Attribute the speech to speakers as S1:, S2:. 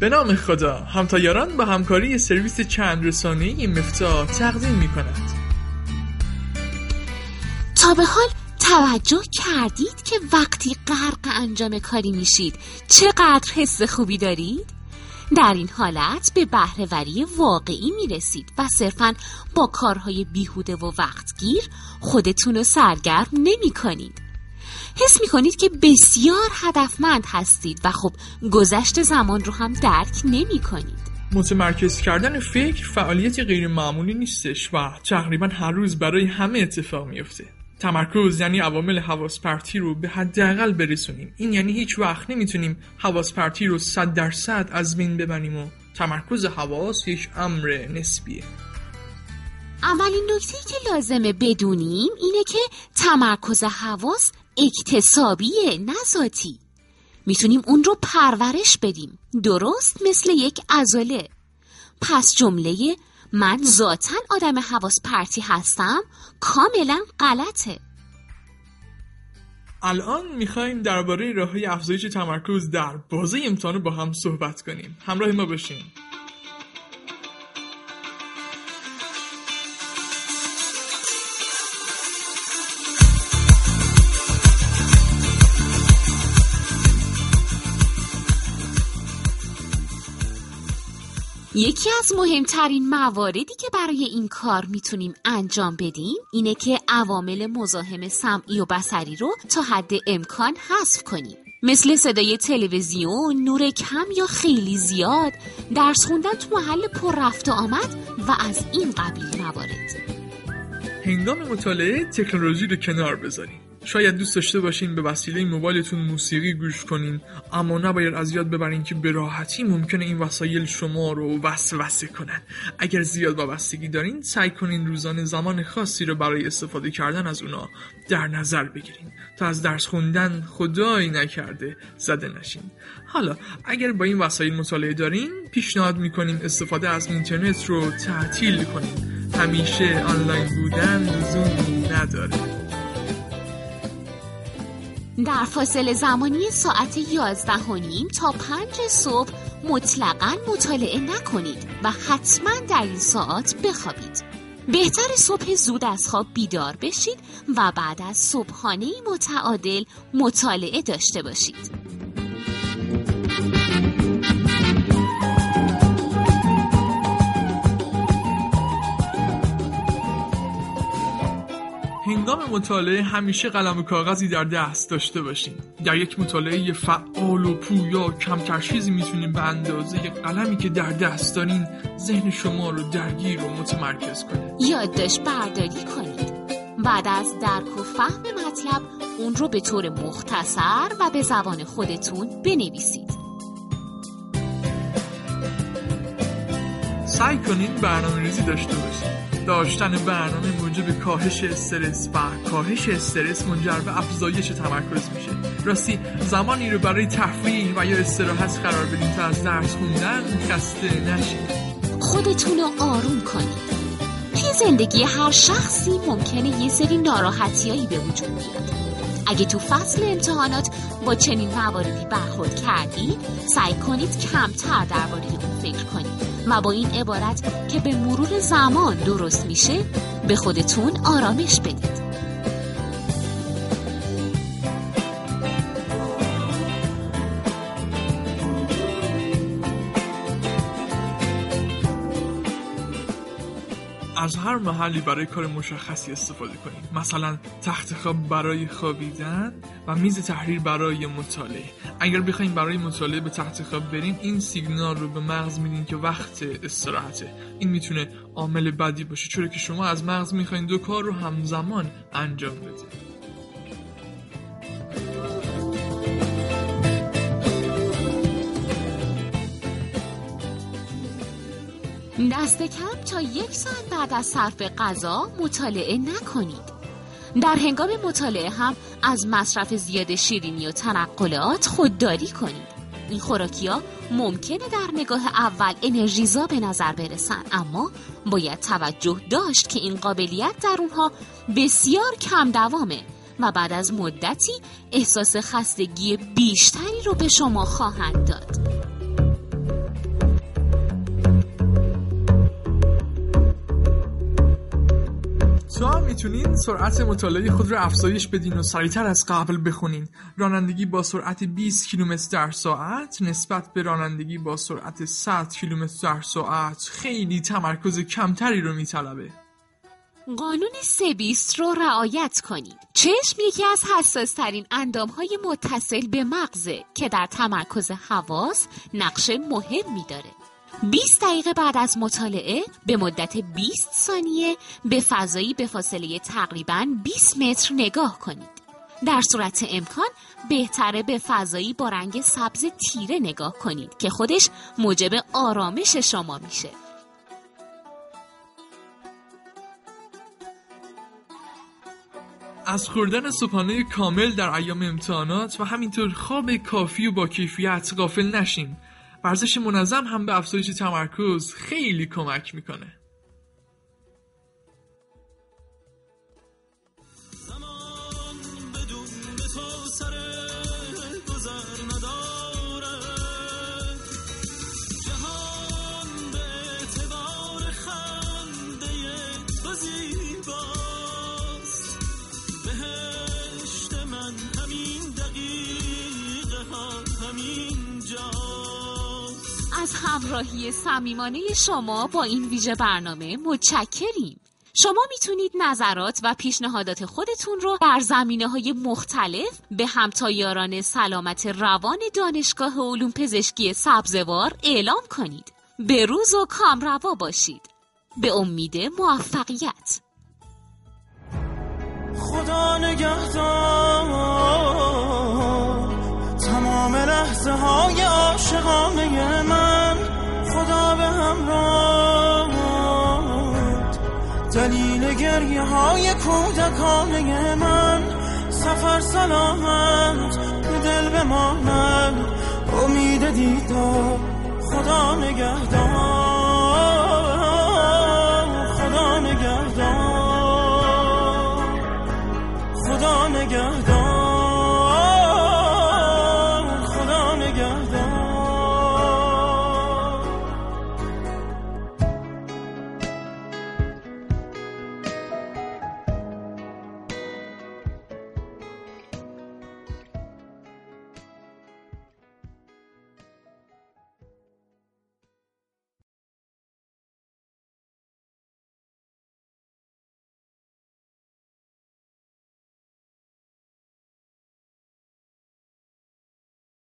S1: به نام خدا همتایاران با همکاری سرویس چند رسانه‌ای مفتا تقدیم می کند
S2: تا به حال توجه کردید که وقتی غرق انجام کاری میشید چقدر حس خوبی دارید؟ در این حالت به بهرهوری واقعی می‌رسید و صرفا با کارهای بیهوده و وقتگیر خودتون رو سرگرم نمی کنید. حس می کنید که بسیار هدفمند هستید و خب گذشت زمان رو هم درک نمی کنید.
S1: متمرکز کردن فکر فعالیت غیر معمولی نیستش و تقریبا هر روز برای همه اتفاق میفته. تمرکز یعنی عوامل حواس پرتی رو به حداقل برسونیم این یعنی هیچ وقت نمی‌تونیم حواس پرتی رو صد درصد از بین ببریم و تمرکز حواس یک امر نسبیه
S2: اولین نکته که لازمه بدونیم اینه که تمرکز حواس اکتسابیه نه ذاتی می‌تونیم اون رو پرورش بدیم. درست مثل یک ازاله پس جمله من ذاتا آدم حواس پرتی هستم کاملا غلطه.
S1: الان می‌خوایم درباره راه های افزایش تمرکز در بازه امتحان با هم صحبت کنیم. همراه ما باشیم
S2: یکی از مهمترین مواردی که برای این کار می‌تونیم انجام بدیم اینه که عوامل مزاحم سمعی و بسری رو تا حد امکان حذف کنیم مثل صدای تلویزیون، نور کم یا خیلی زیاد، درس خوندن تو محل پر رفت و آمد و از این قبیل موارد.
S1: هنگام مطالعه تکنولوژی رو کنار بذاریم. شاید دوست داشته باشین به وسیله موبایلتون موسیقی گوش کنین اما نباید از یاد ببرین که به راحتی ممکنه این وسایل شما رو وسوسه کنن. اگر زیاد وابستگی دارین سعی کنین روزانه زمان خاصی رو برای استفاده کردن از اونا در نظر بگیرین. تا از درس خوندن خدایی نکرده زده نشین. حالا اگر با این وسایل مطالعه دارین پیشنهاد می‌کنیم استفاده از اینترنت رو تعطیل کنین. همیشه آنلاین بودن لزومی نداره.
S2: در فاصله زمانی ساعت یازده و نیم تا پنج صبح مطلقا مطالعه نکنید و حتما در این ساعت بخوابید. بهتر صبح زود از خواب بیدار بشید و بعد از صبحانه متعادل مطالعه داشته باشید.
S1: هنگام مطالعه همیشه قلم و کاغذی در دست داشته باشین در یک مطالعه فعال و پویا کمتر چیزی می‌تونیم به اندازه قلمی که در دست دارین ذهن شما رو درگیر و متمرکز کنه.
S2: یادداشت برداری کنید. بعد از درک و فهم مطلب اون رو به طور مختصر و به زبان خودتون بنویسید.
S1: سعی کنین برنامه ریزی داشته باشید داشتن برنامه موجب کاهش استرس و کاهش استرس منجر به افزایش تمرکز میشه. راستی زمانی رو برای تفریح و یا استراحت قرار بدین تا از درس خوندن خسته نشید.
S2: خودتون رو آروم کنید. توی زندگی هر شخصی ممکنه یه سری ناراحتیایی به وجود بیاد. اگه تو فصل امتحانات با چنین مواردی برخورد کردید سعی کنید کمتر درباره اون فکر کنید و با این عبارت که به مرور زمان درست میشه به خودتون آرامش بدید.
S1: از هر محلی برای کار مشخصی استفاده کنید مثلا تخت خواب برای خوابیدن و میز تحریر برای مطالعه. اگر بخوایم برای مطالعه به تخت خواب بریم این سیگنال رو به مغز میدین که وقت استراحته. این می‌تونه عامل بدی باشه. چرا که شما از مغز می‌خواین دو کار رو همزمان انجام بدید
S2: دست کم تا یک ساعت بعد از صرف غذا مطالعه نکنید. در هنگام مطالعه هم از مصرف زیاد شیرینی و تنقلات خودداری کنید. این خوراکی ها ممکنه در نگاه اول انرژیزا به نظر برسن اما باید توجه داشت که این قابلیت در اونها بسیار کم دوامه و بعد از مدتی احساس خستگی بیشتری رو به شما خواهند داد.
S1: می‌تونین سرعت مطالعه خود را افزایش بدین و سریعتر از قبل بخونین رانندگی با سرعت 20 کیلومتر در ساعت نسبت به رانندگی با سرعت 100 کیلومتر در ساعت خیلی تمرکز کمتری رو میطلبه
S2: قانون سبیست رو رعایت کنید. چشم یکی از حساس ترین اندام های متصل به مغزه که در تمرکز حواس نقش مهمی داره. 20 دقیقه بعد از مطالعه به مدت 20 ثانیه به فضایی به فاصله تقریبا 20 متر نگاه کنید. در صورت امکان بهتره به فضایی با رنگ سبز تیره نگاه کنید که خودش موجب آرامش شما میشه.
S1: از خوردن صبحانه کامل در ایام امتحانات و همینطور خواب کافی و با کیفیت غافل نشین ورزش منظم هم به افزایش تمرکز خیلی کمک می‌کنه.
S2: از همراهی صمیمانه شما با این ویژه برنامه متشکریم. شما می‌تونید نظرات و پیشنهادات خودتون رو در زمینه های مختلف به همتایاران سلامت روان دانشگاه علوم پزشکی سبزوار اعلام کنید. به روز و کامروا باشید. به امید موفقیت. خدا نگهدار لحظه های عاشقانه من خدا به همراه دلیل گریه های کودکانه من سفر سلامت به دل بماند. امید دیدار خدا نگهدار.